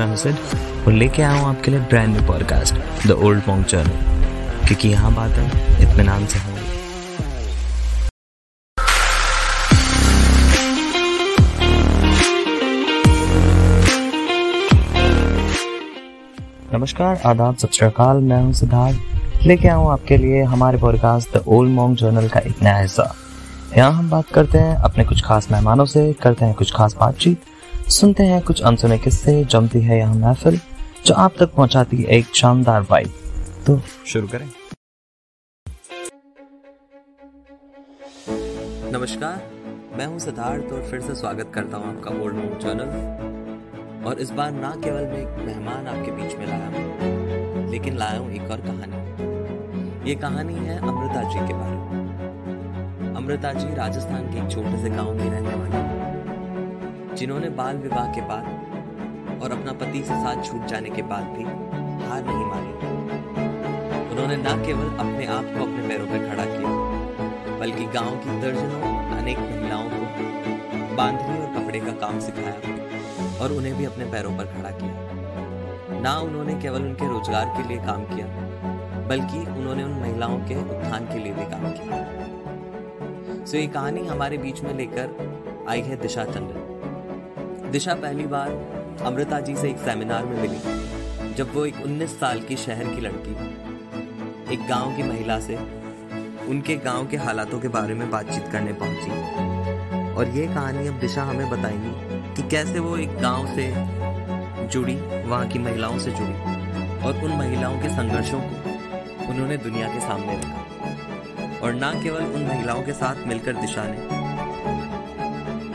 मैं हुसैन और लेके आया हूँ आपके लिए brand new podcast the Old Mong Journal क्योंकि यहाँ बातें इत्मीनान से होंगी। नमस्कार, आदाब, सत श्रीकाल मैं हूँ सिद्धार्थ। लेके आऊँ आपके लिए हमारे podcast the Old Mong Journal का एक नया हिस्सा। यहाँ हम बात करते हैं अपने कुछ खास मेहमानों से, करते हैं कुछ खास बातचीत सुनते हैं कुछ अनसुने किस्से जमती है यहाँ महफिल जो आप तक पहुंचाती है एक शानदार वाइब। तो शुरू करें। नमस्कार मैं हूँ सिद्धार्थ और फिर से स्वागत करता हूँ आपका ओल्ड मोम चैनल और इस बार ना केवल मैं एक मेहमान आपके बीच में लाया हूँ लेकिन लाया हूँ एक और कहानी। ये कहानी है अमृता जी के बारे में। अमृता जी राजस्थान के एक छोटे से गाँव में रहने वाली जिन्होंने बाल विवाह के बाद और अपना पति से साथ छूट जाने के बाद भी हार नहीं मानी। उन्होंने न केवल अपने आप को अपने पैरों पर खड़ा किया, बल्कि गाँव की दर्जनों अनेक महिलाओं को बांधने और कपड़े का काम सिखाया और उन्हें भी अपने पैरों पर खड़ा किया। ना उन्होंने केवल उनके रोज़गार के लिए काम किया, बल्कि उन्होंने उन महिलाओं के उत्थान के लिए भी काम किया। सो ये कहानी हमारे बीच में लेकर आई है दिशा चंद्रन दिशा पहली बार अमृता जी से एक सेमिनार में मिली, जब वो एक 19 साल की शहर की लड़की एक गाँव की महिला से उनके गाँव के हालातों के बारे में बातचीत करने पहुँची। और ये कहानी अब दिशा हमें बताएँगी कि कैसे वो एक गाँव से जुड़ी, वहाँ की महिलाओं से जुड़ी, और उन महिलाओं के संघर्षों को उन्होंने दुनिया के सामने रखा। और ना केवल उन महिलाओं के साथ मिलकर दिशा ने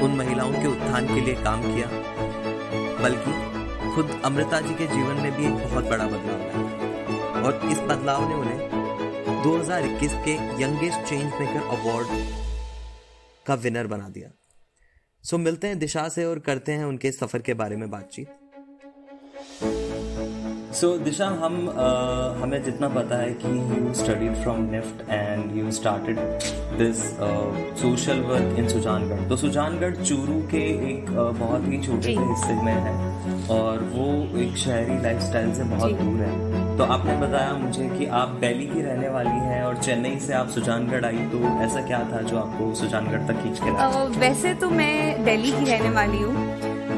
उन महिलाओं के उत्थान के लिए काम किया, बल्कि खुद अमृता जी के जीवन में भी एक बहुत बड़ा बदलाव आया और इस बदलाव ने उन्हें 2021 के यंगेस्ट चेंज मेकर अवार्ड का विनर बना दिया। सो मिलते हैं दिशा से और करते हैं उनके सफ़र के बारे में बातचीत। सो so, दिशा हम uh, हमें जितना पता है कि you studied from NIFT and you started this social work in Sujangarh तो सुजानगढ़ चूरू के एक uh, बहुत ही छोटे से हिस्से में है और वो एक शहरी लाइफस्टाइल से बहुत दूर है। तो आपने बताया मुझे कि आप दिल्ली की रहने वाली हैं और चेन्नई से आप सुजानगढ़ आई तो ऐसा क्या था जो आपको सुजानगढ़ तक खींच के लाया? uh, वैसे तो मैं दिल्ली की रहने वाली हूँ।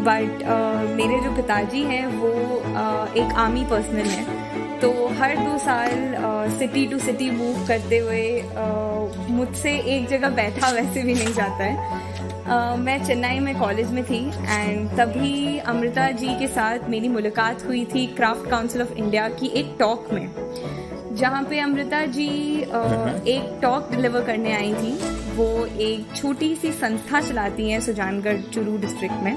बट uh, मेरे जो पिताजी हैं वो uh, एक आर्मी पर्सनल हैं। तो हर दो साल सिटी टू सिटी मूव करते हुए uh, मुझसे एक जगह बैठा वैसे भी नहीं जाता है। मैं चेन्नई में कॉलेज में थी एंड तभी अमृता जी के साथ मेरी मुलाकात हुई थी क्राफ्ट काउंसिल ऑफ़ इंडिया की एक टॉक में जहाँ पे अमृता जी uh, एक टॉक डिलीवर करने आई थी। वो एक छोटी सी संस्था चलाती हैं सुजानगढ़ चुरू डिस्ट्रिक्ट में।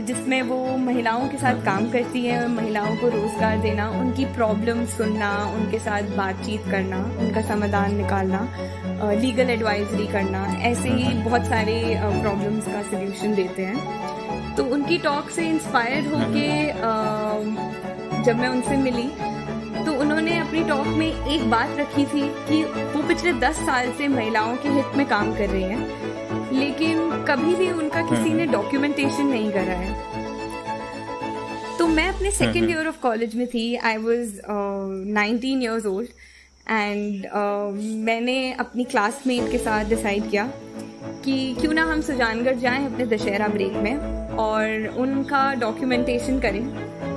जिसमें वो महिलाओं के साथ काम करती है महिलाओं को रोज़गार देना उनकी प्रॉब्लम सुनना उनके साथ बातचीत करना उनका समाधान निकालना लीगल एडवाइजरी करना ऐसे ही बहुत सारे प्रॉब्लम्स का सोल्यूशन देते हैं। तो उनकी टॉक से इंस्पायर्ड होके जब मैं उनसे मिली तो उन्होंने अपनी टॉक में एक बात रखी थी कि वो पिछले दस साल से महिलाओं के हित में काम कर रही हैं। लेकिन कभी भी उनका किसी ने डॉक्यूमेंटेशन नहीं करा है। तो मैं अपने सेकेंड ईयर ऑफ़ कॉलेज में थी। I was nineteen years old and मैंने अपनी क्लासमेट के साथ डिसाइड किया कि क्यों ना हम सुजानगढ़ जाएँ अपने दशहरा ब्रेक में और उनका डॉक्यूमेंटेशन करें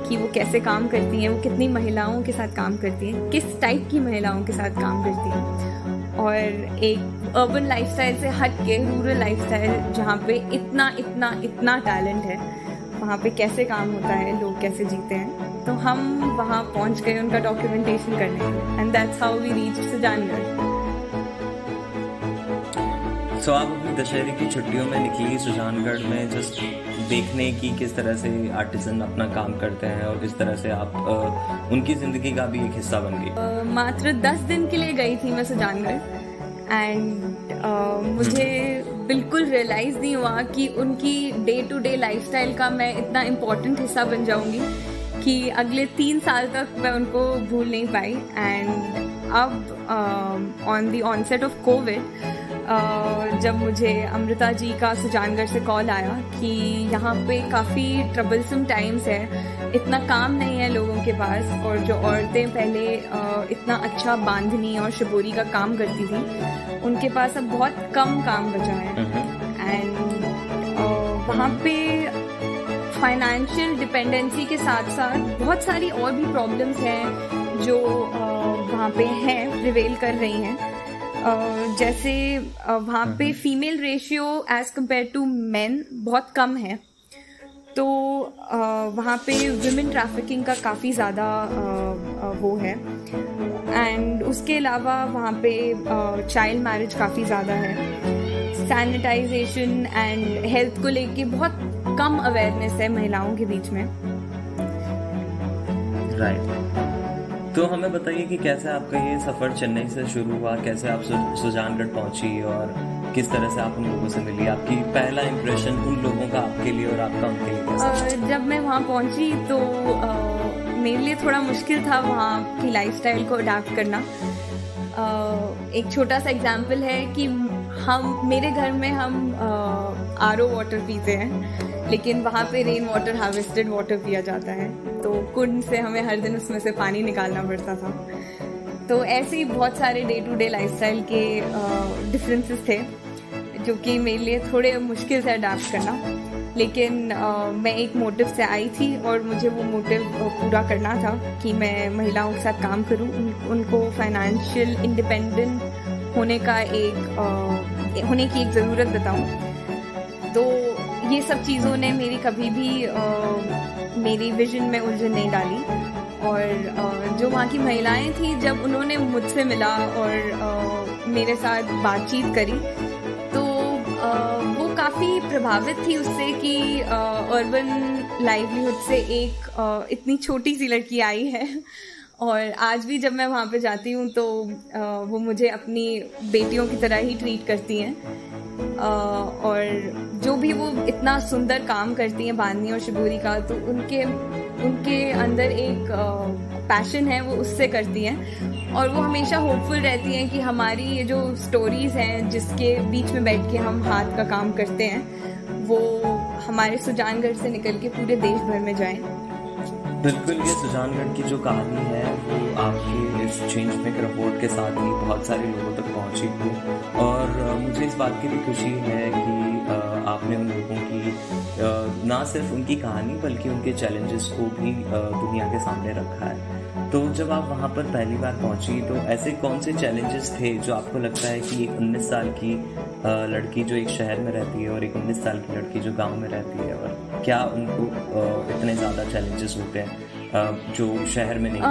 कि वो कैसे काम करती हैं वो कितनी महिलाओं के साथ काम करती हैं किस टाइप की महिलाओं के साथ काम करती हैं। और एक अर्बन लाइफस्टाइल से हट के रूरल लाइफस्टाइल जहाँ पे इतना इतना इतना टैलेंट है, वहाँ पे कैसे काम होता है, लोग कैसे जीते हैं तो हम वहाँ पहुँच गए उनका डॉक्यूमेंटेशन करने। And that's how we reach Sujangarh so आप अपनी दशहरे की छुट्टियों में निकली सुजानगढ़ में जस्ट देखने की किस तरह से आर्टिजन अपना काम करते हैं और किस तरह से आप आ, उनकी ज़िंदगी का भी एक हिस्सा बन गई? मात्र दस दिन के लिए गई थी मैं सुजानगढ़। एंड मुझे बिल्कुल रियलाइज़ नहीं हुआ कि उनकी डे टू डे लाइफस्टाइल का मैं इतना इम्पोर्टेंट हिस्सा बन जाऊँगी कि अगले तीन साल तक मैं उनको भूल नहीं पाई। एंड अब on the onset of covid जब मुझे अमृता जी का सुजानगढ़ से कॉल आया कि यहाँ पे काफ़ी ट्रबलसम टाइम्स है इतना काम नहीं है लोगों के पास और जो औरतें पहले इतना अच्छा बांधनी और शबोरी का काम करती थी उनके पास अब बहुत कम काम बचा है एंड हम्म। वहाँ पे फाइनेंशियल डिपेंडेंसी के साथ साथ बहुत सारी और भी प्रॉब्लम्स हैं जो वहाँ पे हैं प्रिवेल कर रही हैं जैसे वहाँ पे female ratio as compared to men बहुत कम है। तो वहाँ पे वुमेन ट्रैफिकिंग का काफ़ी ज़्यादा वो है। एंड उसके अलावा वहाँ पे चाइल्ड मैरिज काफ़ी ज़्यादा है। सैनिटाइजेशन एंड हेल्थ को लेके बहुत कम अवेयरनेस है महिलाओं के बीच में। Right right. तो हमें बताइए कि कैसे आपका ये सफ़र चेन्नई से शुरू हुआ? कैसे आप सुजानगढ़ पहुँची और किस तरह से आप उन लोगों से मिली? आपकी पहला इम्प्रेशन उन लोगों का आपके लिए और आपका उनके लिए जब मैं वहाँ पहुँची तो मेरे लिए थोड़ा मुश्किल था वहाँ की लाइफस्टाइल को अडाप्ट करना। एक छोटा सा एग्ज़ाम्पल है कि हम, मेरे घर में हम आर ओ वाटर पीते हैं। लेकिन वहाँ पे रेन वाटर हार्वेस्टेड वाटर पिया जाता है। तो कुंड से हमें हर दिन उसमें से पानी निकालना पड़ता था। तो ऐसे ही बहुत सारे डे टू डे लाइफस्टाइल के डिफरेंसेस थे जो कि मेरे लिए थोड़े मुश्किल से अडाप्ट करना। लेकिन आ, मैं एक मोटिव से आई थी और मुझे वो मोटिव पूरा करना था कि मैं महिलाओं के साथ काम करूँ। उन, उनको फाइनेंशियल इंडिपेंडेंट होने का एक आ, होने की एक ज़रूरत बताऊँ। ये सब चीज़ों ने मेरी कभी भी आ, मेरी विजन में उलझन नहीं डाली। और आ, जो वहाँ की महिलाएँ थी जब उन्होंने मुझसे मिला और आ, मेरे साथ बातचीत करी तो आ, वो काफ़ी प्रभावित थी उससे कि अर्बन लाइवलीहुड से एक आ, इतनी छोटी सी लड़की आई है। और आज भी जब मैं वहाँ पे जाती हूँ तो वो मुझे अपनी बेटियों की तरह ही ट्रीट करती हैं। और जो भी वो इतना सुंदर काम करती हैं, बांधनी और शिबूरी का तो उनके उनके अंदर एक पैशन है, वो उससे करती हैं। और वो हमेशा होपफुल रहती हैं कि हमारी ये जो स्टोरीज हैं, जिसके बीच में बैठ के हम हाथ का काम करते हैं, वो हमारे सुजानगढ़ से निकल के पूरे देश भर में जाएँ। बिल्कुल, ये सुजानगढ़ की जो कहानी है, वो आपके इस चेंज मेक रिपोर्ट के साथ ही बहुत सारे लोगों तक पहुँची थी और मुझे इस बात की भी खुशी है कि आपने उन लोगों की ना सिर्फ़ उनकी कहानी, बल्कि उनके चैलेंजेस को भी दुनिया के सामने रखा है। तो जब आप वहाँ पर पहली बार पहुँची तो ऐसे कौन से चैलेंजेस थे जो आपको लगता है कि एक उन्नीस साल की लड़की जो एक शहर में रहती है और एक उन्नीस साल की लड़की जो गाँव में रहती है और क्या उनको इतने ज़्यादा चैलेंजेस होते हैं जो शहर में नहीं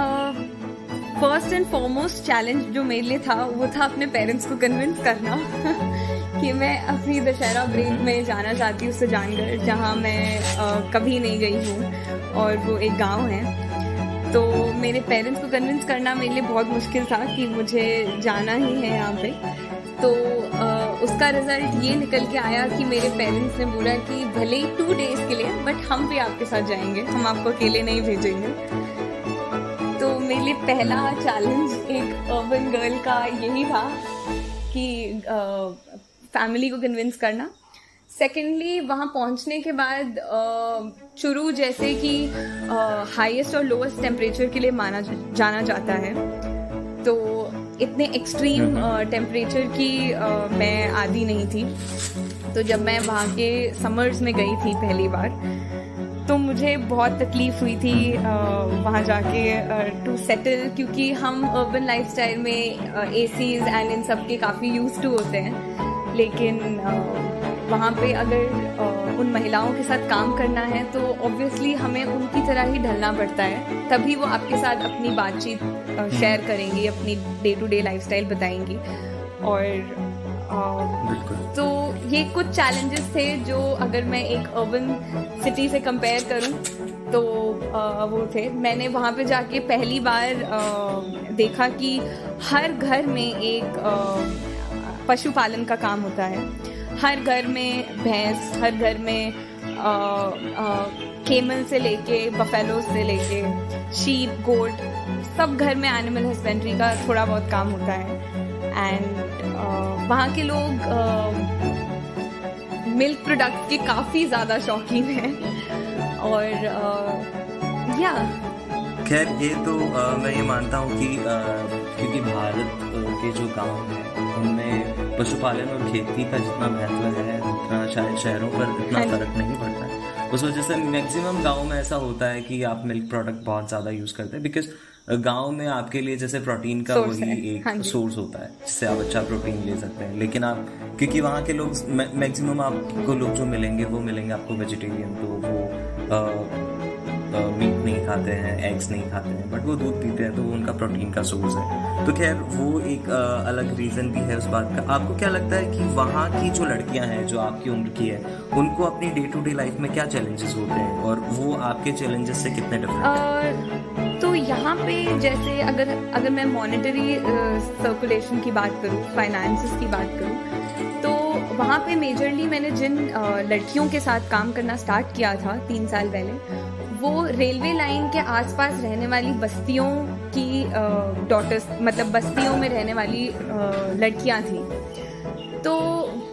फ़र्स्ट एंड फॉरमोस्ट चैलेंज जो मेरे लिए था वो था अपने पेरेंट्स को कन्विंस करना कि मैं अपनी दशहरा ब्रेक में जाना चाहती हूँ सुजानगढ़ जहाँ मैं आ, कभी नहीं गई हूँ और वो एक गाँव है। तो मेरे पेरेंट्स को कन्विंस करना मेरे लिए बहुत मुश्किल था कि मुझे जाना ही है यहाँ पे। तो आ, उसका रिज़ल्ट ये निकल के आया कि मेरे पेरेंट्स ने बोला कि भले ही टू डेज़ के लिए बट हम भी आपके साथ जाएँगे। हम आपको अकेले नहीं भेजेंगे। तो मेरे लिए पहला चैलेंज एक अर्बन गर्ल का यही था कि फैमिली को कन्विंस करना। सेकेंडली वहाँ पहुँचने के बाद चुरू जैसे कि हाईएस्ट और लोएस्ट टेम्परेचर के लिए माना जाना जाता है। तो इतने एक्सट्रीम टेम्परेचर हम्म। की आ, मैं आदि नहीं थी तो जब मैं वहाँ के समर्स में गई थी पहली बार तो मुझे बहुत तकलीफ़ हुई थी वहाँ जाके टू सेटल क्योंकि हम अर्बन लाइफस्टाइल में ए सीज एंड इन सब के काफ़ी यूज़ टू होते हैं लेकिन वहाँ पे अगर उन महिलाओं के साथ काम करना है तो ऑब्वियसली हमें उनकी तरह ही ढलना पड़ता है। तभी वो आपके साथ अपनी बातचीत शेयर करेंगी अपनी डे टू डे लाइफस्टाइल बताएँगी और तो ये कुछ चैलेंजेस थे जो अगर मैं एक अर्बन सिटी से कंपेयर करूँ तो वो थे। मैंने वहाँ पे जाके पहली बार देखा कि हर घर में एक पशुपालन का काम होता है। हर घर में भैंस हर घर में केमल से लेके बफेलो से लेके शीप गोट सब घर में एनिमल हस्बेंड्री का थोड़ा बहुत काम होता है। एंड वहाँ के लोग मिल्क प्रोडक्ट के काफ़ी ज़्यादा शौकीन हैं। और या खैर ये तो आ, मैं ये मानता हूँ कि आ, क्योंकि भारत के जो गाँव हैं उनमें पशुपालन और खेती का जितना महत्व है उतना शायद शहरों पर इतना हाँ फ़र्क नहीं पड़ता है। उस वजह से मैक्सिमम गाँव में ऐसा होता है कि आप मिल्क प्रोडक्ट बहुत ज़्यादा यूज़ करते हैं बिकॉज़ गाँव में आपके लिए जैसे प्रोटीन का वही है, हाँ एक सोर्स होता है जिससे आप अच्छा प्रोटीन ले सकते हैं। लेकिन आप क्योंकि वहाँ के लोग मैक्सिमम आपको लोग जो मिलेंगे वो मिलेंगे आपको वेजिटेरियन तो वो मीट नहीं खाते हैं एग्स नहीं खाते हैं बट वो दूध पीते हैं तो वो उनका प्रोटीन का सोर्स है। तो खैर, वो एक अलग रीज़न भी है उस बात का। आपको क्या लगता है कि वहाँ की जो लड़कियाँ हैं, जो आपकी उम्र की है, उनको अपनी डे टू डे लाइफ में क्या चैलेंजेस होते हैं? और वो आपके चैलेंजेस से कितने डिफरेंट तो यहाँ पे जैसे अगर अगर मैं मॉनेटरी सर्कुलेशन की बात करूँ फाइनेंसिस की बात करूँ तो वहाँ पे मेजरली मैंने जिन लड़कियों के साथ काम करना स्टार्ट किया था, तीन साल पहले वो रेलवे लाइन के आसपास रहने वाली बस्तियों की डॉटर्स मतलब बस्तियों में रहने वाली लड़कियाँ थी। तो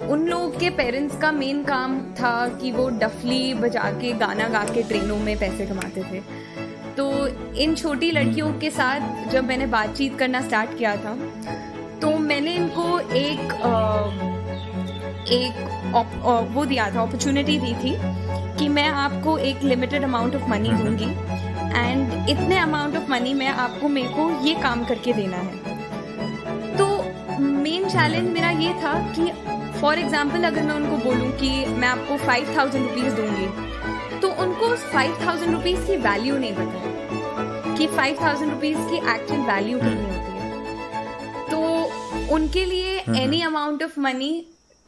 उन लोगों के पेरेंट्स का मेन काम था कि वो डफली बजा के गाना गा के ट्रेनों में पैसे कमाते थे। तो इन छोटी लड़कियों के साथ जब मैंने बातचीत करना स्टार्ट किया था तो मैंने इनको एक अ, एक वो दिया था अपॉर्चुनिटी दी थी कि मैं आपको एक लिमिटेड अमाउंट ऑफ़ मनी दूँगी एंड इतने अमाउंट ऑफ़ मनी में आपको मेरे को ये काम करके देना है। तो मेन चैलेंज मेरा ये था कि फॉर एग्ज़ाम्पल अगर मैं उनको बोलूँ कि मैं आपको फाइव थाउज़ेंड रुपीज़ दूँगी तो उनको फाइव थाउज़ेंड रुपीज़ की वैल्यू नहीं पता कि फाइव थाउज़ेंड रुपीज़ की एक्चुअल वैल्यू कितनी होती है। तो उनके लिए any amount of money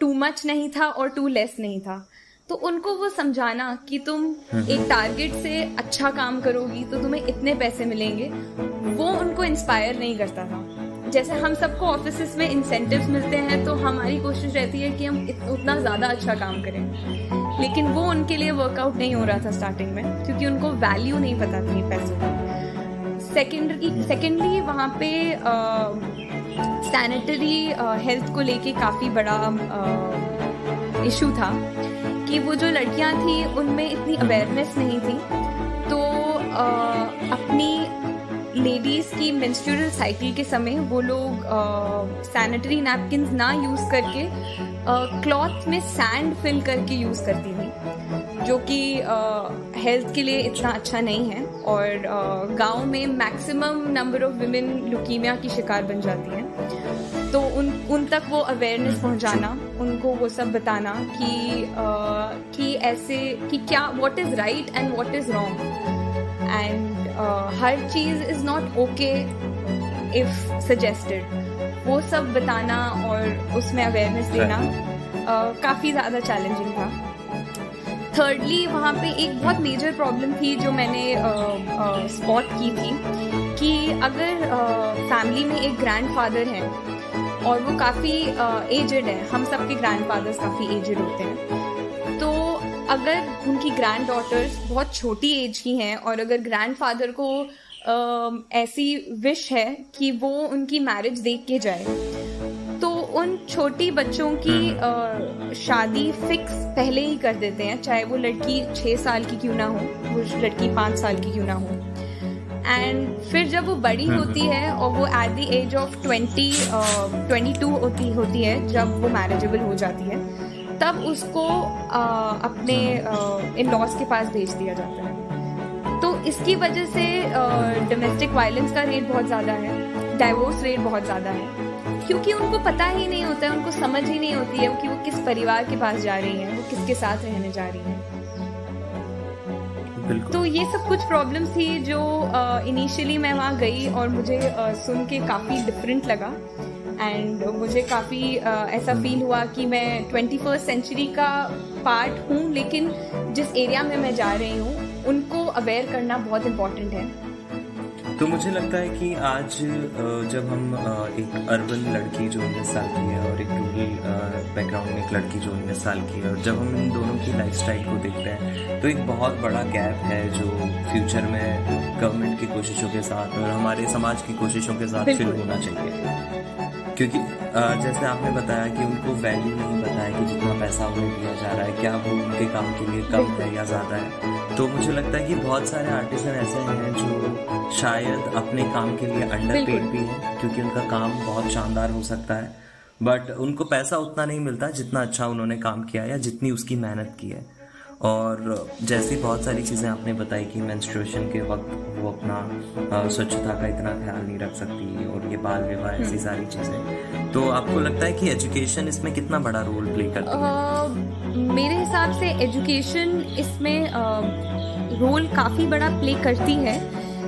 too much नहीं था और टू लेस नहीं था। तो उनको वो समझाना कि तुम एक टारगेट से अच्छा काम करोगी तो तुम्हें इतने पैसे मिलेंगे वो उनको इंस्पायर नहीं करता था। जैसे हम सबको ऑफ़िस में इंसेंटिव्स मिलते हैं तो हमारी कोशिश रहती है कि हम उतना ज़्यादा अच्छा काम करें। लेकिन वो उनके लिए वर्कआउट नहीं हो रहा था स्टार्टिंग में क्योंकि उनको वैल्यू नहीं पता थी पैसों की। सेकेंडरी सेकेंडली वहाँ पे सैनिटरी हेल्थ को लेके काफ़ी बड़ा इशू था। कि वो जो लड़कियाँ थी उनमें इतनी अवेयरनेस नहीं थी। तो अ, अपनी लेडीज़ की मेंस्ट्रुअल साइकिल के समय वो लोग सैनिटरी नैपकिन ना यूज़ करके क्लॉथ में सैंड फिल करके यूज़ करती थी जो कि हेल्थ के लिए इतना अच्छा नहीं है और गाँव में maximum number of women leukemia की शिकार बन जाती हैं। तो उन उन तक वो अवेयरनेस पहुंचाना उनको वो सब बताना कि अ, कि ऐसे कि क्या what is right and what is wrong and her cheese is not okay if suggested वो सब बताना और उसमें अवेयरनेस देना uh, काफ़ी ज़्यादा चैलेंजिंग था. थर्डली वहाँ पे एक बहुत मेजर प्रॉब्लम थी जो मैंने स्पॉट की थी कि अगर फैमिली में एक ग्रैंडफादर है और वो काफ़ी एजड है। हम सबके ग्रैंड फादर्स काफ़ी एजड होते हैं। तो अगर उनकी ग्रैंड डॉटर्स बहुत छोटी एज की हैं और अगर ग्रैंड फादर को अ, ऐसी विश है कि वो उनकी मैरिज देख के जाए तो उन छोटी बच्चों की अ, शादी फिक्स पहले ही कर देते हैं। चाहे वो लड़की छः साल की क्यों ना हो वो लड़की पाँच साल की क्यों ना हो। एंड फिर जब वो बड़ी होती है और वो at the age of twenty twenty two होती होती है जब वो मैरिजेबल हो जाती है तब उसको uh, अपने इन लॉज के पास भेज दिया जाता है। तो इसकी वजह से डोमेस्टिक uh, वायलेंस का रेट बहुत ज़्यादा है डाइवोर्स रेट बहुत ज़्यादा है। क्योंकि उनको पता ही नहीं होता है उनको समझ ही नहीं होती है कि वो किस परिवार के पास जा रही हैं वो किसके साथ रहने जा रही हैं। तो ये सब कुछ प्रॉब्लम्स थी जो इनिशियली मैं वहाँ गई और मुझे सुन के काफ़ी डिफरेंट लगा। एंड मुझे काफ़ी ऐसा फील हुआ कि मैं ट्वेंटी फ़र्स्ट सेंचुरी का पार्ट हूँ लेकिन जिस एरिया में मैं जा रही हूँ उनको अवेयर करना बहुत इम्पोर्टेंट है। तो मुझे लगता है कि आज जब हम एक अर्बन लड़की जो उन्नीस साल की है और एक रूरल बैकग्राउंड में एक लड़की जो उन्नीस साल की है और जब हम इन दोनों की लाइफ स्टाइल को देखते हैं तो एक बहुत बड़ा गैप है जो फ्यूचर में गवर्नमेंट की कोशिशों के साथ और हमारे समाज की कोशिशों के साथ फिल होना चाहिए। क्योंकि जैसे आपने बताया कि उनको वैल्यू नहीं पता है कि जितना पैसा उन्हें दिया जा रहा है क्या वो उनके काम के लिए कम है या ज़्यादा है। तो मुझे लगता है कि बहुत सारे आर्टिस्ट ऐसे हैं जो शायद अपने काम के लिए अंडर पेड भी हैं क्योंकि उनका काम बहुत शानदार हो सकता है। बट उनको पैसा उतना नहीं मिलता जितना अच्छा उन्होंने काम किया या जितनी उसकी मेहनत की है। और जैसी बहुत सारी चीज़ें आपने बताई कि मेंस्ट्रुएशन के वक्त वो अपना स्वच्छता का इतना ख्याल नहीं रख सकती और ये बाल विवाह ऐसी हम्म। सारी चीज़ें तो आपको लगता है कि एजुकेशन इसमें कितना बड़ा रोल प्ले करती है मेरे हिसाब से एजुकेशन इसमें रोल काफ़ी बड़ा प्ले करती है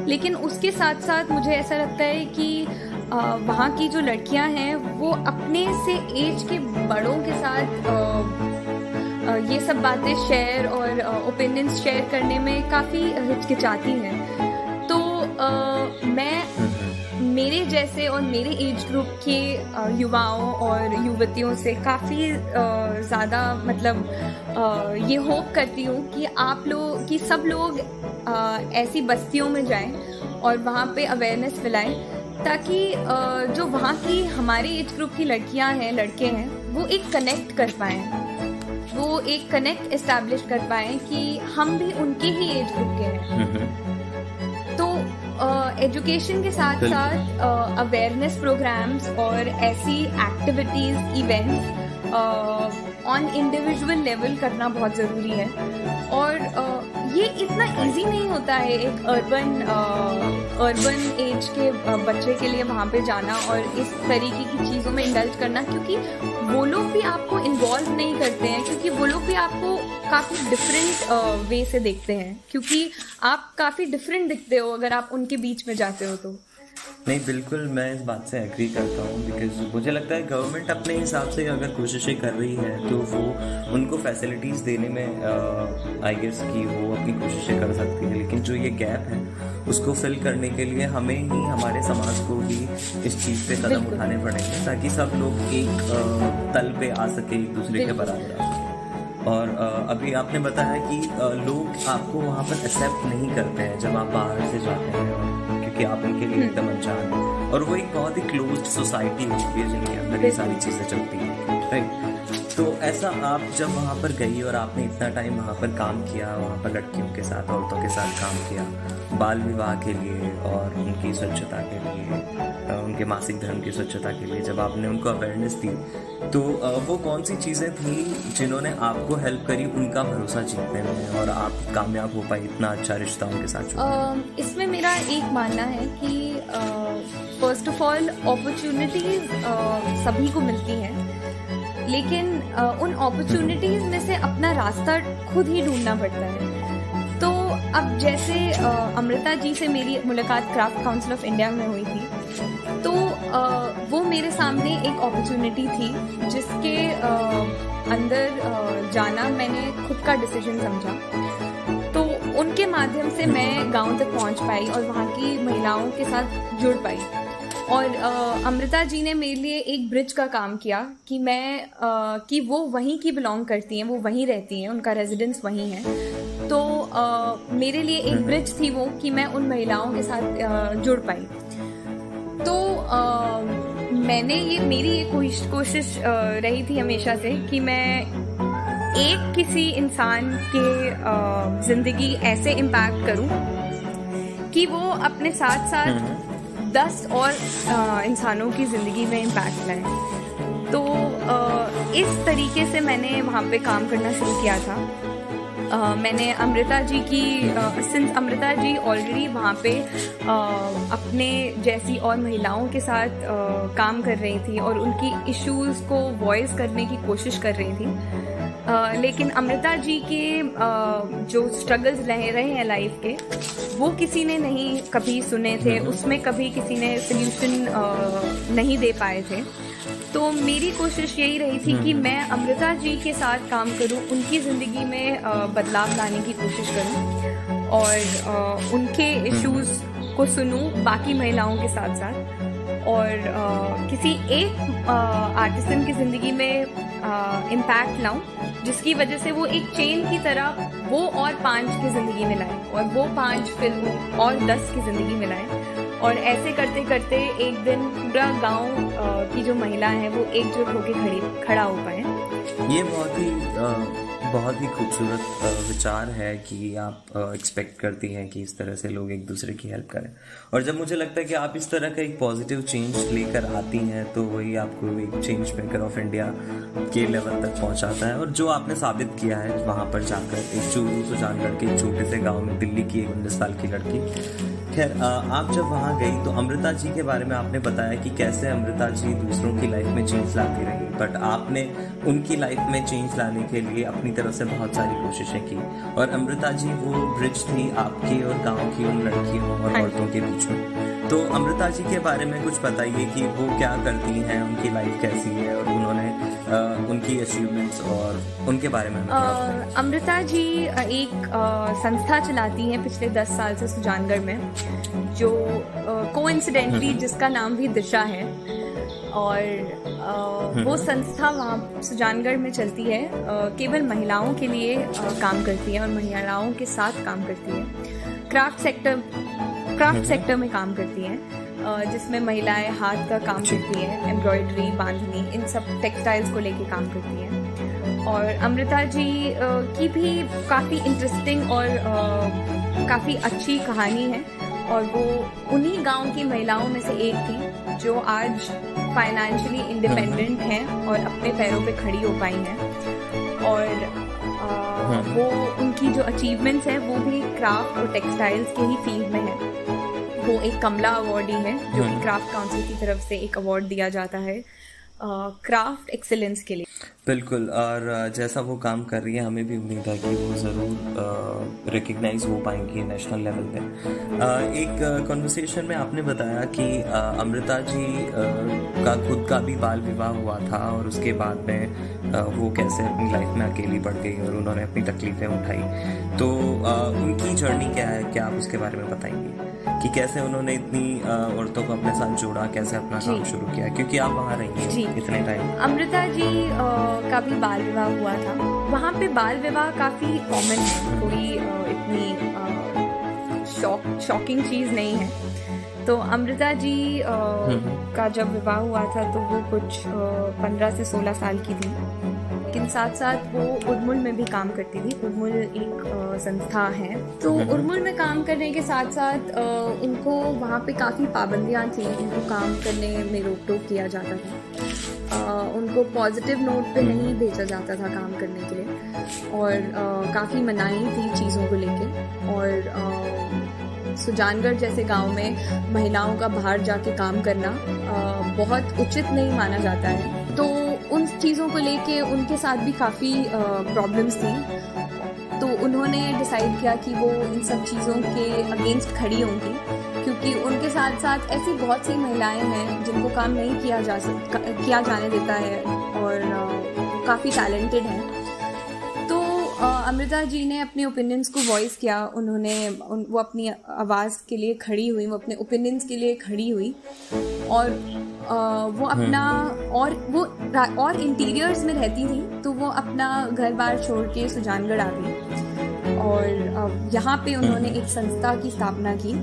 लेकिन उसके साथ साथ मुझे ऐसा लगता है कि वहाँ की जो लड़कियाँ हैं वो अपने से एज के बड़ों के साथ ये सब बातें शेयर और ओपिनियंस शेयर करने में काफ़ी हिचकिचाती हैं। तो मैं मेरे जैसे और मेरे एज ग्रुप के युवाओं और युवतियों से काफ़ी ज़्यादा मतलब ये होप करती हूँ कि आप लोग कि सब लोग ऐसी बस्तियों में जाएँ और वहाँ पे अवेयरनेस फैलाएँ ताकि जो वहाँ की हमारे एज ग्रुप की लड़कियाँ हैं लड़के हैं वो एक कनेक्ट कर पाएँ। वो एक कनेक्ट इस्टेब्लिश कर पाए कि हम भी उनके ही एज ग्रुप के हैं। तो एजुकेशन uh, के साथ साथ अवेयरनेस प्रोग्राम्स और ऐसी activities events on individual level करना बहुत ज़रूरी है। और uh, ये इतना इजी नहीं होता है एक अर्बन अर्बन एज के बच्चे के लिए वहाँ पे जाना और इस तरीके की चीज़ों में इंडल्ज करना, क्योंकि वो लोग भी आपको इन्वॉल्व नहीं करते हैं, क्योंकि वो लोग भी आपको काफ़ी डिफरेंट वे से देखते हैं, क्योंकि आप काफ़ी डिफरेंट दिखते हो अगर आप उनके बीच में जाते हो तो। नहीं बिल्कुल मैं इस बात से एग्री करता हूँ बिकॉज़ मुझे लगता है गवर्नमेंट अपने हिसाब से अगर कोशिशें कर रही है तो वो उनको फैसिलिटीज़ देने में आई गेस कि वो अपनी कोशिशें कर सकती है। लेकिन जो ये गैप है उसको फिल करने के लिए हमें ही हमारे समाज को भी इस चीज़ पे कदम उठाने पड़ेंगे ताकि सब लोग एक तल पे आ सके एक दूसरे के बराबर। आ और अभी आपने बताया कि लोग आपको वहाँ पर एक्सेप्ट नहीं करते हैं जब आप बाहर से जाते हैं। क्योंकि आप उनके लिए हम्म। एकदम अनजान हैं और वो एक बहुत ही क्लोज सोसाइटी होती है जिनके अंदर ये सारी चीज़ें चलती हैं राइट तो ऐसा आप जब वहाँ पर गई और आपने इतना टाइम वहाँ पर काम किया वहाँ पर लड़कियों के साथ औरतों के साथ काम किया बाल विवाह के लिए और उनकी स्वच्छता के लिए उनके मासिक धर्म की स्वच्छता के लिए, जब आपने उनको अवेयरनेस दी तो वो कौन सी चीज़ें थी जिन्होंने आपको हेल्प करी उनका भरोसा जीतने में? और आप कामयाब हो पाए इतना अच्छा रिश्ता उनके साथ इसमें मेरा एक मानना है कि फ़र्स्ट ऑफ़ ऑल अपॉर्चुनिटीज़ सभी को मिलती हैं। लेकिन उन अपॉर्चुनिटीज़ में से अपना रास्ता खुद ही ढूंढना पड़ता है। तो अब जैसे अमृता जी से मेरी मुलाकात क्राफ्ट काउंसिल ऑफ़ इंडिया में हुई थी तो आ, वो मेरे सामने एक अपॉर्चुनिटी थी जिसके आ, अंदर आ, जाना मैंने खुद का डिसीज़न समझा। तो उनके माध्यम से मैं गाँव तक पहुँच पाई और वहाँ की महिलाओं के साथ जुड़ पाई। और अमृता जी ने मेरे लिए एक ब्रिज का काम किया कि मैं आ, कि वो वहीं की बिलोंग करती हैं वो वहीं रहती हैं उनका रेजिडेंस वहीं है। तो आ, मेरे लिए एक ब्रिज थी वो कि मैं उन महिलाओं के साथ आ, जुड़ पाई। तो आ, मैंने ये मेरी ये कोशिश रही थी हमेशा से कि मैं एक किसी इंसान के ज़िंदगी ऐसे इम्पैक्ट करूँ कि वो अपने साथ साथ हम्म। दस और इंसानों की ज़िंदगी में इम्पैक्ट लाए तो इस तरीके से मैंने वहाँ पे काम करना शुरू किया था uh, मैंने अमृता जी की since uh, Amrita ji already वहाँ पे uh, अपने जैसी और महिलाओं के साथ काम कर रही थी और उनकी इश्यूज़ को वॉइस करने की कोशिश कर रही थी। लेकिन अमृता जी के जो स्ट्रगल्स रह रहे हैं लाइफ के वो किसी ने नहीं कभी सुने थे। हम्म। उसमें कभी किसी ने सोल्यूशन नहीं दे पाए थे। तो मेरी कोशिश यही रही थी कि हम्म। मैं अमृता जी के साथ काम करूँ उनकी ज़िंदगी में बदलाव लाने की कोशिश करूँ और उनके इश्यूज़ हम्म। को सुनूं बाकी महिलाओं के साथ साथ और किसी एक आर्टिसन की ज़िंदगी में इम्पैक्ट लाऊं जिसकी वजह से वो एक चेन की तरह वो और पाँच की ज़िंदगी में लाए और वो पाँच फिर और दस की ज़िंदगी में लाए और ऐसे करते करते एक दिन पूरा गाँव की जो महिला है, वो एकजुट होकर खड़ी, खड़ा हो पाए। ये बहुत ही बहुत ही खूबसूरत विचार है कि आप एक्सपेक्ट करती हैं कि इस तरह से लोग एक दूसरे की हेल्प करें। और जब मुझे लगता है कि आप इस तरह का एक पॉजिटिव चेंज लेकर आती हैं तो वही आपको एक चेंज मेकर ऑफ़ इंडिया के लेवल तक पहुंचाता है। और जो आपने साबित किया है, वहाँ पर जाकर, एक चूरू सुजानगढ़ के एक छोटे से गाँव में दिल्ली की एक उन्नीस साल की लड़की खैर आप जब वहाँ गई तो अमृता जी के बारे में आपने बताया कि कैसे अमृता जी दूसरों की लाइफ में चेंज लाती रही। बट आपने उनकी लाइफ में चेंज लाने के लिए अपनी तरफ़ से बहुत सारी कोशिशें की। और अमृता जी वो ब्रिज थी आपकी और गाँव की उन लड़कियों और हाँ औरतों के बीच में। तो अमृता जी के बारे में कुछ बताइए कि वो क्या करती हैं उनकी लाइफ कैसी है और उन्होंने उनकी अचीवमेंट्स और उनके बारे में अमृता जी एक संस्था चलाती हैं पिछले दस साल से सुजानगढ़ में जो को इंसिडेंटली हम्म। जिसका नाम भी दिशा है। और हम्म। वो संस्था वहाँ सुजानगढ़ में चलती है केवल महिलाओं के लिए काम करती है और महिलाओं के साथ काम करती है। क्राफ्ट सेक्टर क्राफ्ट सेक्टर में काम करती हैं। जिसमें महिलाएँ हाथ का काम करती हैं एम्ब्रॉयडरी बांधनी इन सब टेक्सटाइल्स को लेके काम करती हैं। और अमृता जी की भी काफ़ी इंटरेस्टिंग और काफ़ी अच्छी कहानी है। और वो उन्हीं गाँव की महिलाओं में से एक थी जो आज फाइनेंशियली इंडिपेंडेंट हैं और अपने पैरों पे खड़ी हो पाई हैं। और हाँ। वो उनकी जो अचीवमेंट्स हैं वो भी क्राफ्ट और टेक्सटाइल्स के ही फ़ील्ड में है। वो एक कमला अवार्ड ही है जो कि क्राफ्ट हाँ। काउंसिल की तरफ़ से एक अवार्ड दिया जाता है क्राफ्ट एक्सेलेंस के लिए। बिल्कुल और जैसा वो काम कर रही है हमें भी उम्मीद है कि वो ज़रूर रिकग्नाइज हो पाएँगी नेशनल लेवल पे। एक कॉन्वर्सेशन में आपने बताया कि अमृता जी का खुद का भी बाल विवाह हुआ था और उसके बाद में वो कैसे अपनी लाइफ में अकेली पड़ गई और उन्होंने अपनी तकलीफ़ें उठाई। तो उनकी जर्नी क्या है? क्या आप उसके बारे में बताएँगे? कि कैसे उन्होंने इतनी औरतों को अपने साथ जोड़ा कैसे अपना काम शुरू किया क्योंकि आप वहाँ रही हैं इतने टाइम अमृता जी का भी बाल विवाह हुआ था। वहाँ पे बाल विवाह काफ़ी कॉमन है। कोई इतनी शॉक शॉकिंग चीज़ नहीं है। तो अमृता जी हम्म। का जब विवाह हुआ था तो वो कुछ पंद्रह से सोलह साल की थी। लेकिन साथ साथ वो उर्मुल में भी काम करती थी। उर्मुल एक संस्था है। तो हम्म। उर्मुल में काम करने के साथ साथ उनको वहाँ पे काफ़ी पाबंदियाँ थी। उनको काम करने में रोक टोक किया जाता था। उनको पॉजिटिव नोट पे नहीं हम्म। भेजा जाता था काम करने के लिए। और काफ़ी मनाही थी चीज़ों को लेके। और सुजानगढ़ जैसे गाँव में महिलाओं का बाहर जाके काम करना बहुत उचित नहीं माना जाता है। तो उन चीज़ों को लेके उनके साथ भी काफ़ी प्रॉब्लम्स थी। तो उन्होंने डिसाइड किया कि वो इन सब चीज़ों के अगेंस्ट खड़ी होंगी, क्योंकि उनके साथ साथ ऐसी बहुत सी महिलाएँ हैं जिनको काम नहीं किया जा सक, किया जाने देता है और काफ़ी टैलेंटेड हैं। अमृता जी ने अपने ओपिनियंस को वॉइस किया। उन्होंने उन, वो अपनी आवाज़ के लिए खड़ी हुई वो अपने ओपिनियंस के लिए खड़ी हुई। और आ, वो अपना और वो और इंटीरियर्स में रहती थी तो वो अपना घर बार छोड़ के सुजानगढ़ आ गई। और यहाँ पे उन्होंने एक संस्था की स्थापना की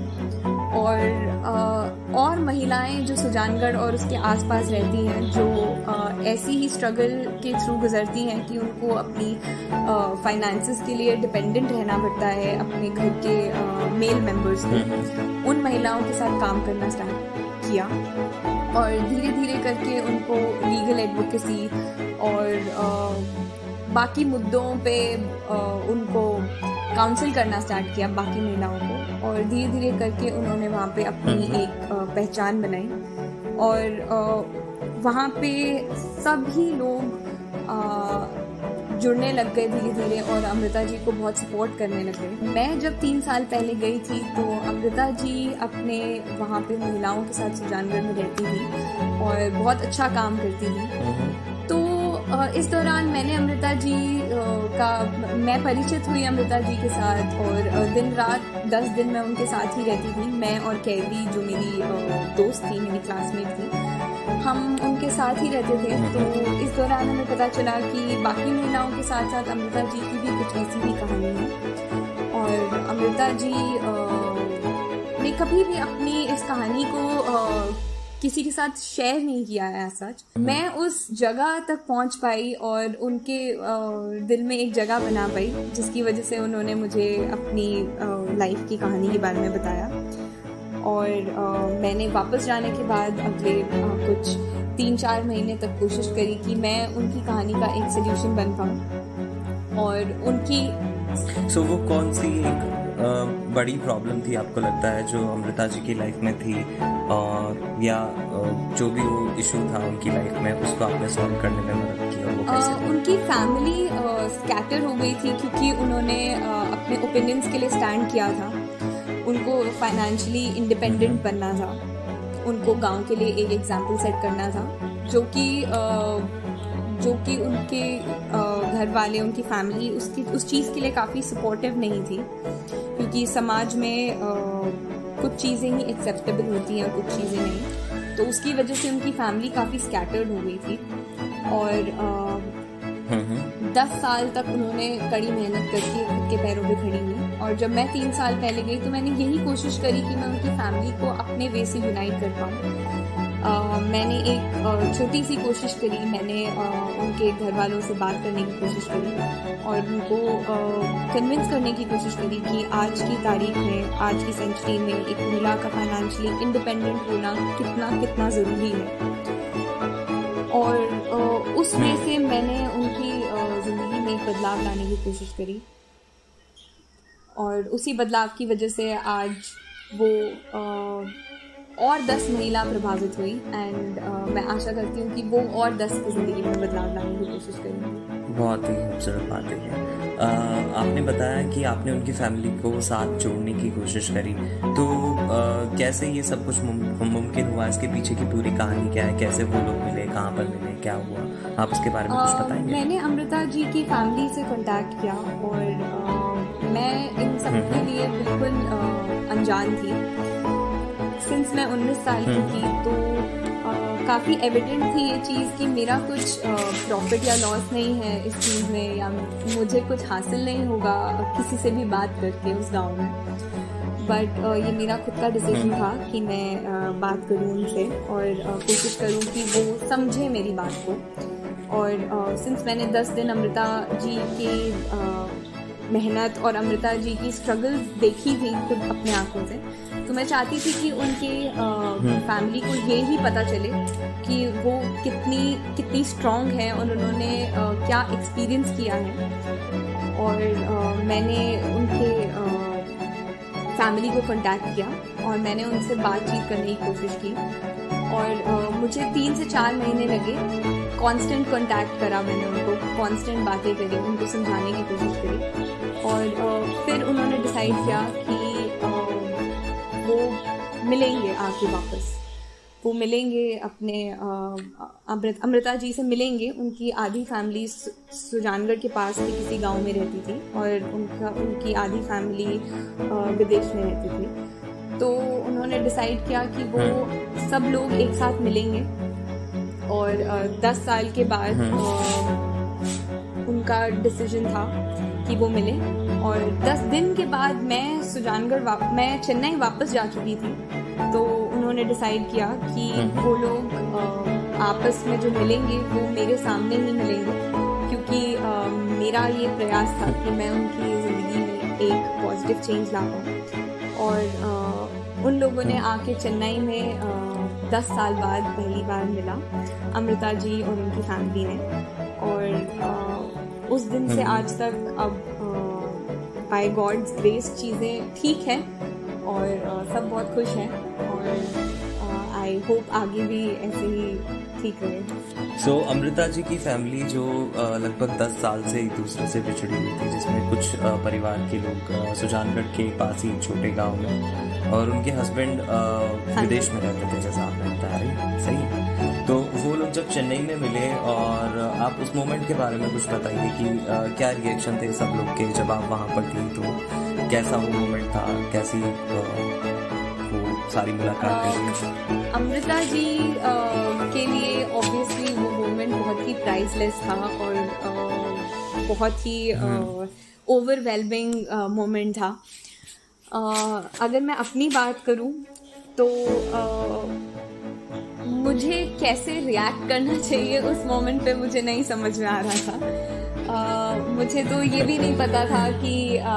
और और महिलाएँ जो सुजानगढ़ और उसके आसपास रहती हैं जो ऐसी ही स्ट्रगल के थ्रू गुजरती हैं कि उनको अपनी फाइनेंसेस के लिए डिपेंडेंट रहना पड़ता है अपने घर के मेल मेंबर्स को। उन महिलाओं के साथ काम करना स्टार्ट किया और धीरे धीरे करके उनको लीगल एडवोकेसी और आ, बाकी मुद्दों पे आ, उनको काउंसिल करना स्टार्ट किया बाकी महिलाओं को और धीरे धीरे करके उन्होंने वहाँ पे अपनी एक पहचान बनाई। और वहाँ पे सभी लोग जुड़ने लग गए धीरे धीरे और अमृता जी को बहुत सपोर्ट करने लग गए। मैं जब तीन साल पहले गई थी तो अमृता जी अपने वहाँ पे महिलाओं के साथ सुजानगढ़ में रहती थी और बहुत अच्छा काम करती थी। इस दौरान मैंने अमृता जी का, मैं परिचित हुई अमृता जी के साथ और दिन रात, दस दिन मैं उनके साथ ही रहती थी। मैं और कैदी जो मेरी दोस्त थी, मेरी क्लासमेट थी, हम उनके साथ ही रहते थे। तो इस दौरान हमें पता चला कि बाकी महिलाओं के साथ साथ अमृता जी की भी कुछ ऐसी ही कहानी है। और अमृता जी ने कभी भी अपनी इस कहानी को किसी के साथ शेयर नहीं किया है सच मैं उस जगह तक पहुँच पाई और उनके दिल में एक जगह बना पाई जिसकी वजह से उन्होंने मुझे अपनी लाइफ की कहानी के बारे में बताया। और मैंने वापस जाने के बाद अगले कुछ तीन चार महीने तक कोशिश करी कि मैं उनकी कहानी का एक सोल्यूशन बन पाऊँ। और उनकी सो so, वो कौन सी एक बड़ी प्रॉब्लम थी आपको लगता है जो अमृता जी की लाइफ में थी? या जो भी वो इशू था उनकी लाइफ में उसको आपने सॉल्व करने में मदद की और वो कैसे uh, उनकी फैमिली स्कैटर हो गई थी क्योंकि उन्होंने अपने ओपिनियंस के लिए स्टैंड किया था। उनको फाइनेंशियली इंडिपेंडेंट बनना था। उनको गाँव के लिए एक एग्ज़ाम्पल सेट करना था जो कि जो कि उनके घर वाले उनकी फैमिली उसकी उस चीज़ के लिए काफ़ी सपोर्टिव नहीं थी। क्योंकि समाज में कुछ चीज़ें ही एक्सेप्टेबल होती हैं कुछ चीज़ें नहीं। तो उसकी वजह से उनकी फैमिली काफ़ी स्कैटर्ड हो गई थी। और। दस साल तक उन्होंने कड़ी मेहनत करके खुद के पैरों पे खड़ी हुई। और जब मैं तीन साल पहले गई तो मैंने यही कोशिश करी कि मैं उनकी फैमिली को अपने वे से यूनाइट कर पाऊँ। मैंने एक छोटी सी कोशिश करी। मैंने उनके घर वालों से बात करने की कोशिश करी और उनको कन्विंस करने की कोशिश करी कि आज की तारीख में आज की सेंचुरी में एक महिला का फाइनेंशियली इंडिपेंडेंट होना कितना कितना ज़रूरी है। और उस वे से मैंने उनकी ज़िंदगी में एक बदलाव लाने की कोशिश करी और उसी बदलाव की वजह से आज वो और दस महिला प्रभावित हुई एंड uh, मैं आशा करती हूँ कि वो और दस की ज़िंदगी में बदलाव लाने की कोशिश करेंगी। बहुत ही खूबसूरत बात है। आपने बताया कि आपने उनकी फैमिली को साथ जोड़ने की कोशिश करी। तो आ, कैसे ये सब कुछ मुमकिन हुआ? इसके पीछे की पूरी कहानी क्या है? कैसे वो लोग मिले? कहाँ पर मिले? क्या हुआ? आप उसके बारे में कुछ बताएँगे? मैंने अमृता जी की फैमिली से कांटेक्ट किया और आ, मैं इन सब हम्म, के हम्म। लिए बिल्कुल अनजान थी। सिंस मैं उन्नीस साल की हम्म। थी तो काफ़ी एविडेंट थी ये चीज़ कि मेरा कुछ प्रॉफिट या लॉस नहीं है इस चीज़ में या मुझे कुछ हासिल नहीं होगा किसी से भी बात करके उस गाँव में बट ये मेरा खुद का डिसीज़न हम्म। था कि मैं बात करूँ उनसे और कोशिश करूँ कि वो समझे मेरी बात को और सिंस मैंने दस दिन अमृता जी के मेहनत और अमृता जी की स्ट्रगल देखी थी खुद अपने आँखों से तो मैं चाहती थी कि उनके फैमिली हम्म। को ये ही पता चले कि वो कितनी कितनी स्ट्रांग है और उन्होंने क्या एक्सपीरियंस किया है। और मैंने उनके फैमिली को कांटेक्ट किया और मैंने उनसे बातचीत करने की कोशिश की। और मुझे तीन से चार महीने लगे कांस्टेंट कांटेक्ट करा मैंने उनको कांस्टेंट बातें करी उनको समझाने की कोशिश करी। और फिर उन्होंने डिसाइड किया कि वो मिलेंगे आके वापस। वो मिलेंगे अपने अमृत अमृता जी से मिलेंगे। उनकी आधी फैमिली सुजानगढ़ के पास की किसी गाँव में रहती थी और उनका उनकी आधी फैमिली विदेश में रहती थी। तो उन्होंने डिसाइड किया कि वो सब लोग एक साथ मिलेंगे और दस साल के बाद हम्म। उनका डिसीज़न था। कि वो मिले। और दस दिन के बाद मैं सुजानगढ़ वाप, मैं चेन्नई वापस जा चुकी थी। तो उन्होंने डिसाइड किया कि हम्म। वो लोग आपस में जो मिलेंगे वो मेरे सामने ही मिलेंगे। क्योंकि मेरा ये प्रयास था कि मैं उनकी ज़िंदगी में एक पॉजिटिव चेंज ला पाऊँ। और उन लोगों ने। आके चेन्नई में दस साल बाद पहली बार मिला। अमृता जी और उनकी फैमिली ने। और उस दिन से हम्म। आज तक अब बाय गॉड्स ग्रेस चीज़ें ठीक हैं और uh, सब बहुत खुश हैं और आई uh, होप आगे भी ऐसे ही ठीक रहे। सो so, अमृता जी की फैमिली जो लगभग दस साल से एक दूसरे से बिछड़ी हुई थी जिसमें कुछ परिवार के लोग सुजानगढ़ के पास ही छोटे गाँव में और उनके हस्बैंड हाँ विदेश में रहते थे जैसा आपने बताया। सही जब चेन्नई में मिले और आप उस मोमेंट के बारे में कुछ बताइए कि आ, क्या रिएक्शन थे सब लोग के जब आप वहाँ पर थी? तो कैसा वो मोमेंट था? कैसी वो सारी मुलाकात अमृता जी आ, के लिए ऑब्वियसली वो मोमेंट बहुत ही प्राइसलेस था और आ, बहुत ही ओवरवेलमिंग मोमेंट था। आ, अगर मैं अपनी बात करूँ तो आ, मुझे कैसे रिएक्ट करना चाहिए उस मोमेंट पे मुझे नहीं समझ में आ रहा था। आ, मुझे तो ये भी नहीं पता था कि आ,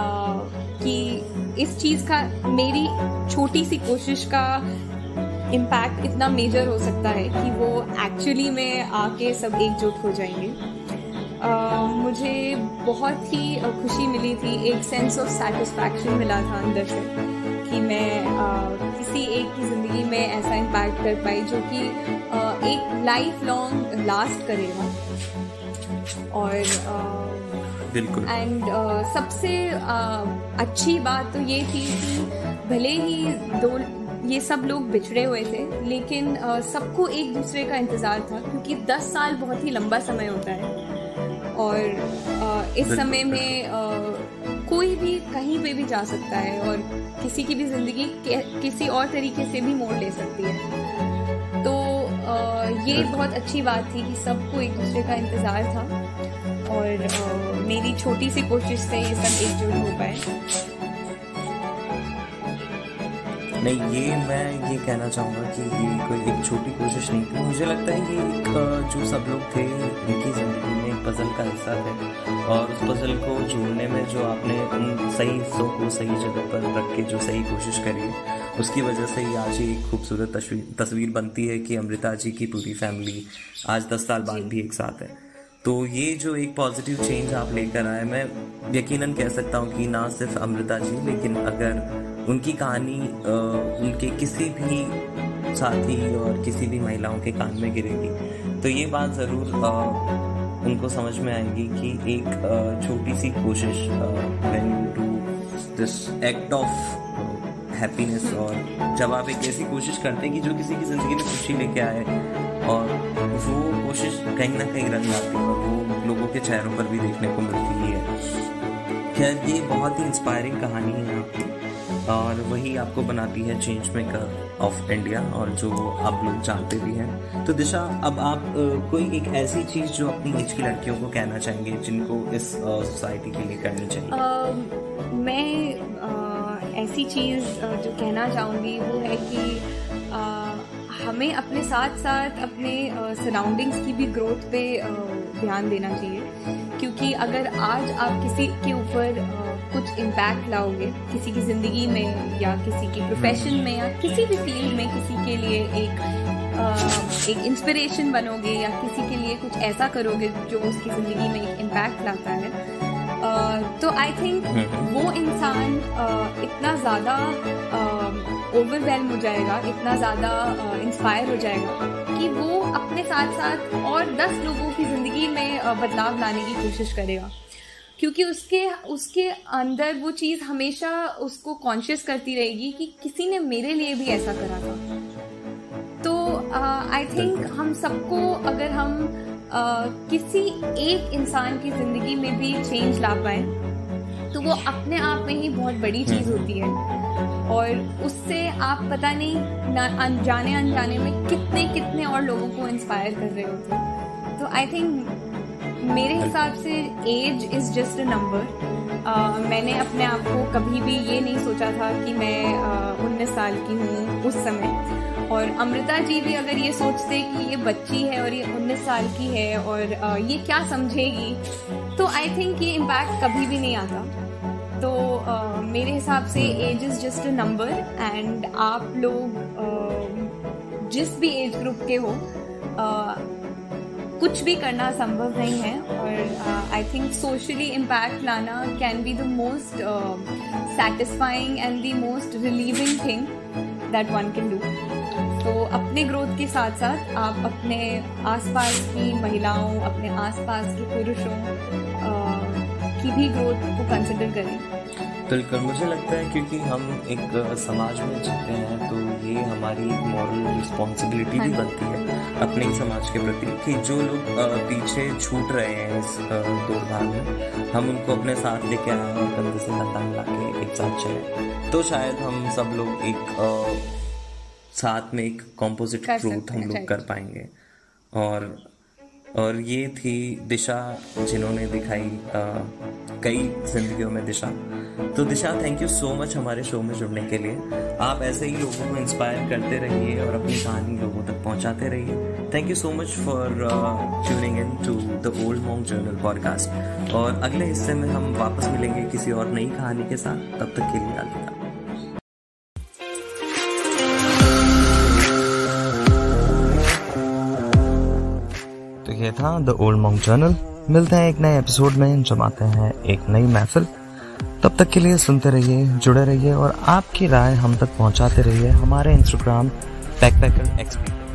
कि इस चीज़ का मेरी छोटी सी कोशिश का इम्पैक्ट इतना मेजर हो सकता है कि वो एक्चुअली में आके सब एकजुट हो जाएँगे। uh, मुझे बहुत ही खुशी मिली थी एक सेंस ऑफ़ सेटिस्फैक्शन मिला था अंदर से कि मैं uh, किसी एक की ज़िंदगी में ऐसा इम्पैक्ट कर पाई जो कि एक लाइफ लॉन्ग लास्ट करेगा और बिल्कुल। एंड सबसे अच्छी बात तो ये थी कि भले ही दो ये सब लोग बिछड़े हुए थे लेकिन सबको एक दूसरे का इंतज़ार था क्योंकि दस साल बहुत ही लंबा समय होता है। और इस समय में कोई भी कहीं पे भी जा सकता है और किसी की भी ज़िंदगी किसी और तरीके से भी मोड़ ले सकती है। तो uh, ये बहुत अच्छी बात थी कि सबको एक दूसरे का इंतज़ार था और uh, मेरी छोटी सी कोशिश से ये सब एकजुट हो पाए। नहीं ये मैं ये कहना चाहूँगा कि ये कोई एक छोटी कोशिश नहीं थी। मुझे लगता है ये एक जो सब लोग थे इनकी ज़िंदगी में पज़ल का हिस्सा थे और उस पज़ल को जोड़ने में जो आपने उन सही हिस्सों को सही जगह पर रख के जो सही कोशिश करी है उसकी वजह से ही आज एक खूबसूरत तस्वीर तस्वीर बनती है कि अमृता जी की पूरी फैमिली आज दस साल बाद भी एक साथ है। तो ये जो एक पॉजिटिव चेंज आप लेकर आए, मैं यकीनन कह सकता हूँ कि ना सिर्फ़ अमृता जी, लेकिन अगर उनकी कहानी उनके किसी भी साथी और किसी भी महिलाओं के कान में गिरेगी तो ये बात ज़रूर उनको समझ में आएगी कि एक छोटी सी कोशिश you do this act of happiness और जब आप एक ऐसी कोशिश करते हैं कि जो किसी की ज़िंदगी में खुशी लेके आए और वो कोशिश कहीं ना कहीं रंग लाती है वो लोगों के चेहरों पर भी देखने को मिलती है। खैर, ये बहुत ही इंस्पायरिंग कहानी है आपकी। और वही आपको बनाती है चेंज मेकर ऑफ़ इंडिया और जो आप लोग जानते भी हैं। तो दिशा, अब आप कोई एक ऐसी चीज़ जो अपनी एज की लड़कियों को कहना चाहेंगे, जिनको इस सोसाइटी के लिए करनी चाहिए? मैं ऐसी चीज़ जो कहना चाहूँगी वो है कि हमें अपने साथ साथ अपने सराउंडिंग्स की भी ग्रोथ पे ध्यान देना चाहिए। क्योंकि अगर आज आप किसी के ऊपर कुछ इम्पैक्ट लाओगे? किसी की ज़िंदगी में या किसी की प्रोफेशन में या किसी भी फ़ील्ड में किसी के लिए एक एक इंस्पिरेशन बनोगे या किसी के लिए कुछ ऐसा करोगे जो उसकी ज़िंदगी में एक इम्पैक्ट लाता है। तो आई थिंक वो इंसान इतना ज़्यादा ओवरवेलम हो जाएगा इतना ज़्यादा इंस्पायर हो जाएगा कि वो अपने साथ साथ और दस लोगों की ज़िंदगी में बदलाव लाने की कोशिश करेगा। क्योंकि उसके उसके अंदर वो चीज़ हमेशा उसको कॉन्शियस करती रहेगी कि किसी ने मेरे लिए भी ऐसा करा था। तो आई uh, थिंक हम सबको अगर हम uh, किसी एक इंसान की ज़िंदगी में भी चेंज ला पाए तो वो अपने आप में ही बहुत बड़ी चीज़ हम्म। होती है। और उससे आप पता नहीं अनजाने अनजाने में कितने कितने और लोगों को इंस्पायर कर रहे होते हैं। तो आई थिंक मेरे हिसाब से age is just a number मैंने अपने आप को कभी भी ये नहीं सोचा था कि मैं उन्नीस साल की हूँ उस समय। और अमृता जी भी अगर ये सोचते कि ये बच्ची है और ये उन्नीस साल की है और ये क्या समझेगी तो आई थिंक ये इम्पैक्ट कभी भी नहीं आता। तो uh, मेरे हिसाब से age is just a number and आप लोग uh, जिस भी एज ग्रुप के हो uh, कुछ भी करना संभव नहीं है और आई थिंक सोशली इम्पैक्ट लाना can be the most satisfying and the most relieving thing that one can do तो अपने ग्रोथ के साथ साथ आप अपने आसपास की महिलाओं, अपने आसपास के पुरुषों की भी ग्रोथ को कंसिडर करें। बिल्कुल मुझे लगता है क्योंकि हम एक समाज में जीते हैं तो ये हमारी एक मॉरल रिस्पॉन्सिबिलिटी भी हाँ बनती है अपने ही समाज के प्रति कि जो लोग पीछे छूट रहे हैं इस दौरान भाग में हम उनको अपने साथ लेके आए हैं कंधे से कंधा मिला के एक साथ चले। तो शायद हम सब लोग एक साथ में एक कॉम्पोजिट फ्रूट हम लोग कर पाएँगे। और और ये थी दिशा जिन्होंने दिखाई आ, कई जिंदगियों में दिशा। तो Disha thank you so much हमारे शो में जुड़ने के लिए। आप ऐसे ही लोगों को इंस्पायर करते रहिए और अपनी कहानी लोगों तक पहुंचाते रहिए। Thank you so much for tuning in to the Old Mong Journal podcast और अगले हिस्से में हम वापस मिलेंगे किसी और नई कहानी के साथ। तब तक के लिए अलविदा ये था द ओल्ड मॉन्ग जर्नल मिलते हैं एक नए एपिसोड में जमाते हैं एक नई महफिल। तब तक के लिए सुनते रहिए, जुड़े रहिए और आपकी राय हम तक पहुंचाते रहिए हमारे इंस्टाग्राम बैकपैकर एक्सपीरियंस